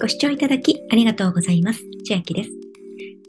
ご視聴いただきありがとうございます。千秋です。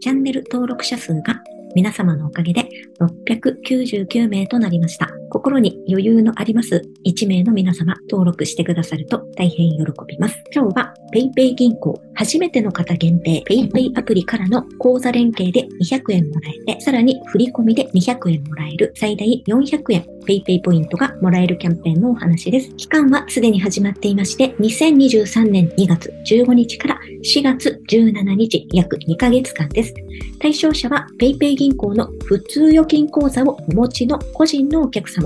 チャンネル登録者数が皆様のおかげで699名となりました。心に余裕のあります1名の皆様登録してくださると大変喜びます。今日は PayPay 銀行初めての方限定 PayPay アプリからの口座連携で200円もらえて、さらに振り込みで200円もらえる最大400円 PayPay ポイントがもらえるキャンペーンのお話です。期間はすでに始まっていまして、2023年2月15日から4月17日約2ヶ月間です。対象者は PayPay 銀行の普通預金口座をお持ちの個人のお客様、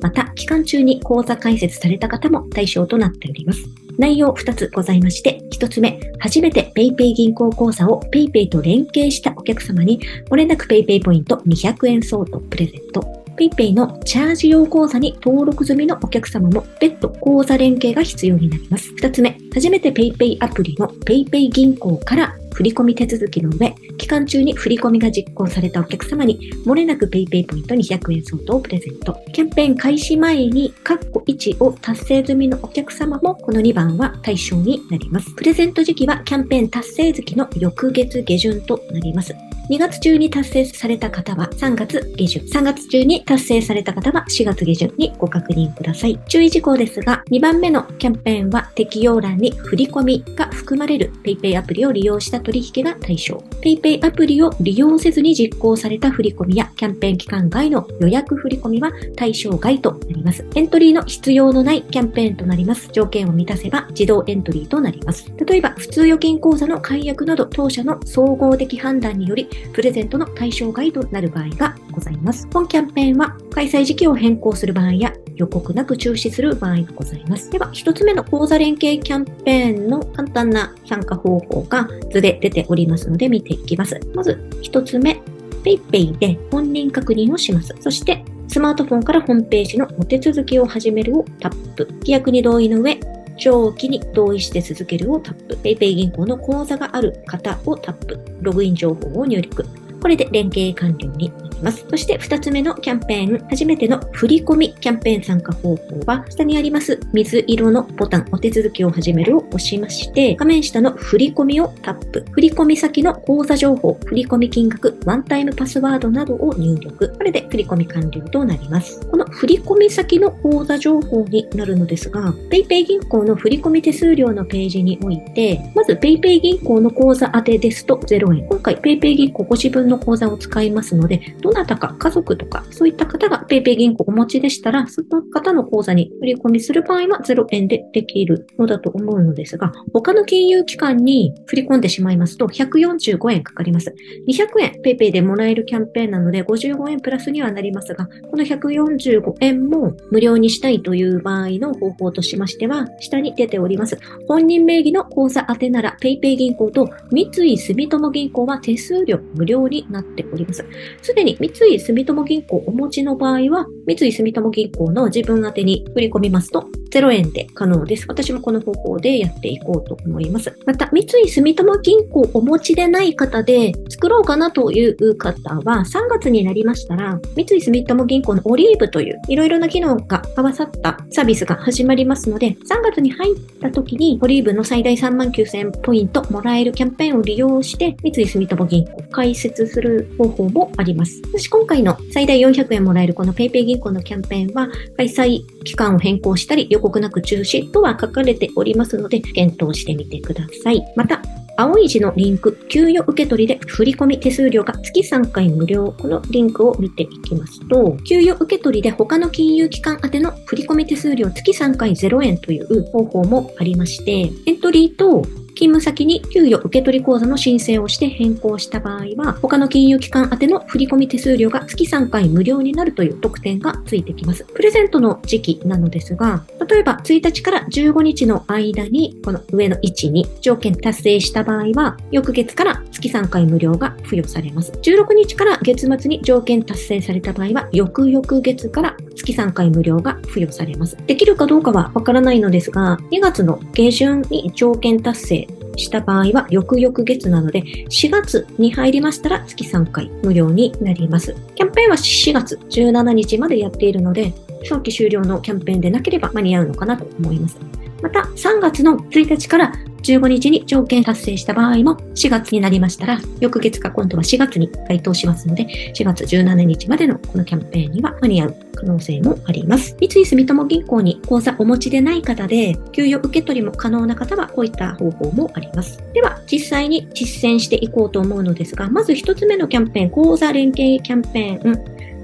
また期間中に口座開設された方も対象となっております。内容2つございまして、1つ目、初めて PayPay 銀行口座を PayPay と連携したお客様に、漏れなく PayPay ポイント200円相当プレゼント。PayPay のチャージ用口座に登録済みのお客様も別途口座連携が必要になります。二つ目、初めて PayPay アプリの PayPay 銀行から振込手続きの上、期間中に振込が実行されたお客様に、漏れなく PayPay ポイント200円相当をプレゼント。キャンペーン開始前に、カッコ1を達成済みのお客様も、この2番は対象になります。プレゼント時期はキャンペーン達成月の翌月下旬となります。2月中に達成された方は3月下旬、3月中に達成された方は4月下旬にご確認ください。注意事項ですが、2番目のキャンペーンは適用欄に振り込みが含まれる PayPay アプリを利用した取引が対象。PayPay アプリを利用せずに実行された振込やキャンペーン期間外の予約振込は対象外となります。エントリーの必要のないキャンペーンとなります。条件を満たせば自動エントリーとなります。例えば、普通預金口座の解約など当社の総合的判断によりプレゼントの対象外となる場合がございます。本キャンペーンは開催時期を変更する場合や予告なく中止する場合がございます。では、一つ目の講座連携キャンペーンの簡単な参加方法が図で出ておりますので見ていきます。まず、一つ目、PayPay で本人確認をします。そして、スマートフォンからホームページのお手続きを始めるをタップ。規約に同意の上、長期に同意して続けるをタップ。PayPay 銀行の口座がある方をタップ。ログイン情報を入力。これで連携完了になります。そして2つ目のキャンペーン、初めての振込キャンペーン参加方法は、下にあります水色のボタン、お手続きを始めるを押しまして、画面下の振込をタップ、振込先の口座情報、振込金額、ワンタイムパスワードなどを入力。これで振込完了となります。この振込先の口座情報になるのですが、PayPay 銀行の振込手数料のページにおいて、まず PayPay 銀行の口座宛てですと0円。今回 PayPay 銀行ご自分の口座を使いますので、どなたか家族とかそういった方が PayPay 銀行お持ちでしたら、その方の口座に振り込みする場合は0円でできるのだと思うのですが、他の金融機関に振り込んでしまいますと145円かかります。200円 PayPay でもらえるキャンペーンなので55円プラスにはなりますが、この145 5円も無料にしたいという場合の方法としましては、下に出ております。本人名義の口座宛てなら PayPay 銀行と三井住友銀行は手数料無料になっております。すでに三井住友銀行をお持ちの場合は、三井住友銀行の自分宛てに振り込みますと、0円で可能です。私もこの方法でやっていこうと思います。また、三井住友銀行をお持ちでない方で、作ろうかなという方は、3月になりましたら、三井住友銀行のオリーブという、いろいろな機能が合わさったサービスが始まりますので、3月に入った時に、オリーブの最大3万9000ポイントもらえるキャンペーンを利用して、三井住友銀行を開設する方法もあります。そして今回の最大400円もらえるこの PayPay 銀行のキャンペーンは、開催期間を変更したり、予告なく中止とは書かれておりますので、検討してみてください。また、青い字のリンク、給与受取で振込手数料が月3回無料。このリンクを見ていきますと、給与受取で他の金融機関宛ての振込手数料月3回0円という方法もありまして、エントリーと勤務先に給与受取口座の申請をして変更した場合は、他の金融機関宛ての振込手数料が月3回無料になるという特典がついてきます。プレゼントの時期なのですが、例えば1日から15日の間に、この上の位置に条件達成した場合は、翌月から月3回無料が付与されます。16日から月末に条件達成された場合は、翌々月から月3回無料が付与されます。できるかどうかはわからないのですが、2月の下旬に条件達成した場合は翌々月なので、4月に入りましたら月3回無料になります。キャンペーンは4月17日までやっているので、早期終了のキャンペーンでなければ間に合うのかなと思います。また、3月の1日から15日に条件達成した場合も4月になりましたら、翌月か今度は4月に該当しますので、4月17日までのこのキャンペーンには間に合う可能性もあります。三井住友銀行に口座お持ちでない方で、給与受け取りも可能な方はこういった方法もあります。では、実際に実践していこうと思うのですが、まず1つ目のキャンペーン、口座連携キャンペーン、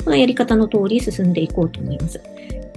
このやり方の通り進んでいこうと思います。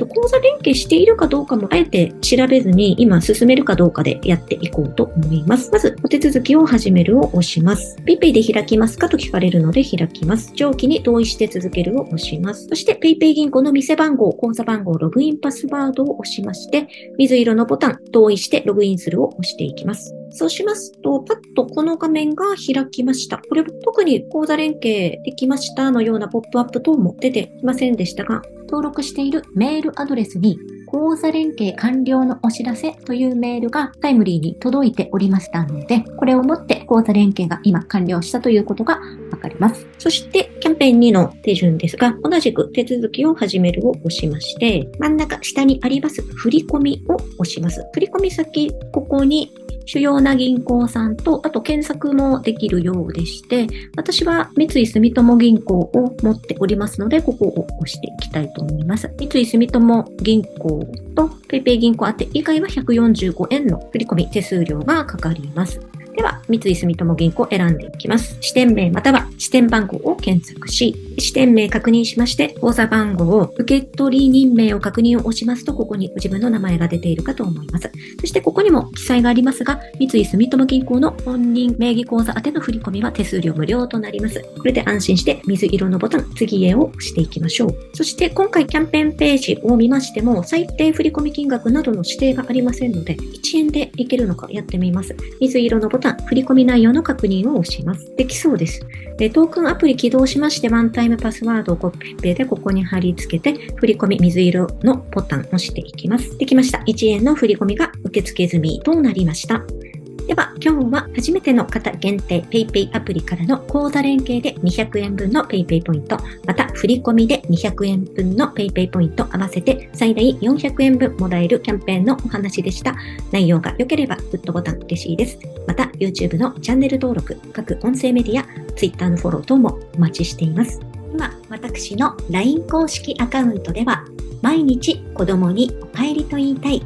口座連携しているかどうかもあえて調べずに今進めるかどうかでやっていこうと思います。まず、お手続きを始めるを押します。PayPay で開きますかと聞かれるので開きます。上記に同意して続けるを押します。そして PayPay 銀行の店番号、口座番号、ログインパスワードを押しまして、水色のボタン、同意してログインするを押していきます。そうしますと、パッとこの画面が開きました。これ特に口座連携できましたのようなポップアップ等も出てきませんでしたが、登録しているメールアドレスに口座連携完了のお知らせというメールがタイムリーに届いておりましたので、これをもって口座連携が今完了したということがわかります。そして、キャンペーン2の手順ですが、同じく手続きを始めるを押しまして、真ん中下にあります振込を押します。振込先、ここに主要な銀行さんと、あと検索もできるようでして、私は三井住友銀行を持っておりますので、ここを押していきたいと思います。三井住友銀行と PayPay 銀行宛て以外は145円の振込手数料がかかります。では、三井住友銀行を選んでいきます。支店名または支店番号を検索し、支店名確認しまして、口座番号を受取人名を確認を押しますと、ここに自分の名前が出ているかと思います。そしてここにも記載がありますが、三井住友銀行の本人名義口座宛ての振込は手数料無料となります。これで安心して水色のボタン、次へを押していきましょう。そして今回キャンペーンページを見ましても、最低振込金額などの指定がありませんので、1円でいけるのかやってみます。水色のボタンタ振込み内容の確認を押します。できそうです。でトークンアプリ起動しまして、ワンタイムパスワードをコピペでここに貼り付けて、振り込み水色のボタンを押していきます。できました。1円の振り込みが受付済みとなりました。では、今日は初めての方限定 PayPay アプリからの口座連携で200円分の PayPay ポイント、また振り込みで200円分の PayPay ポイント合わせて最大400円分もらえるキャンペーンのお話でした。内容が良ければグッドボタン嬉しいです。また YouTube のチャンネル登録、各音声メディア、Twitter のフォロー等もお待ちしています。今、私の LINE 公式アカウントでは毎日子供にお帰りと言いたい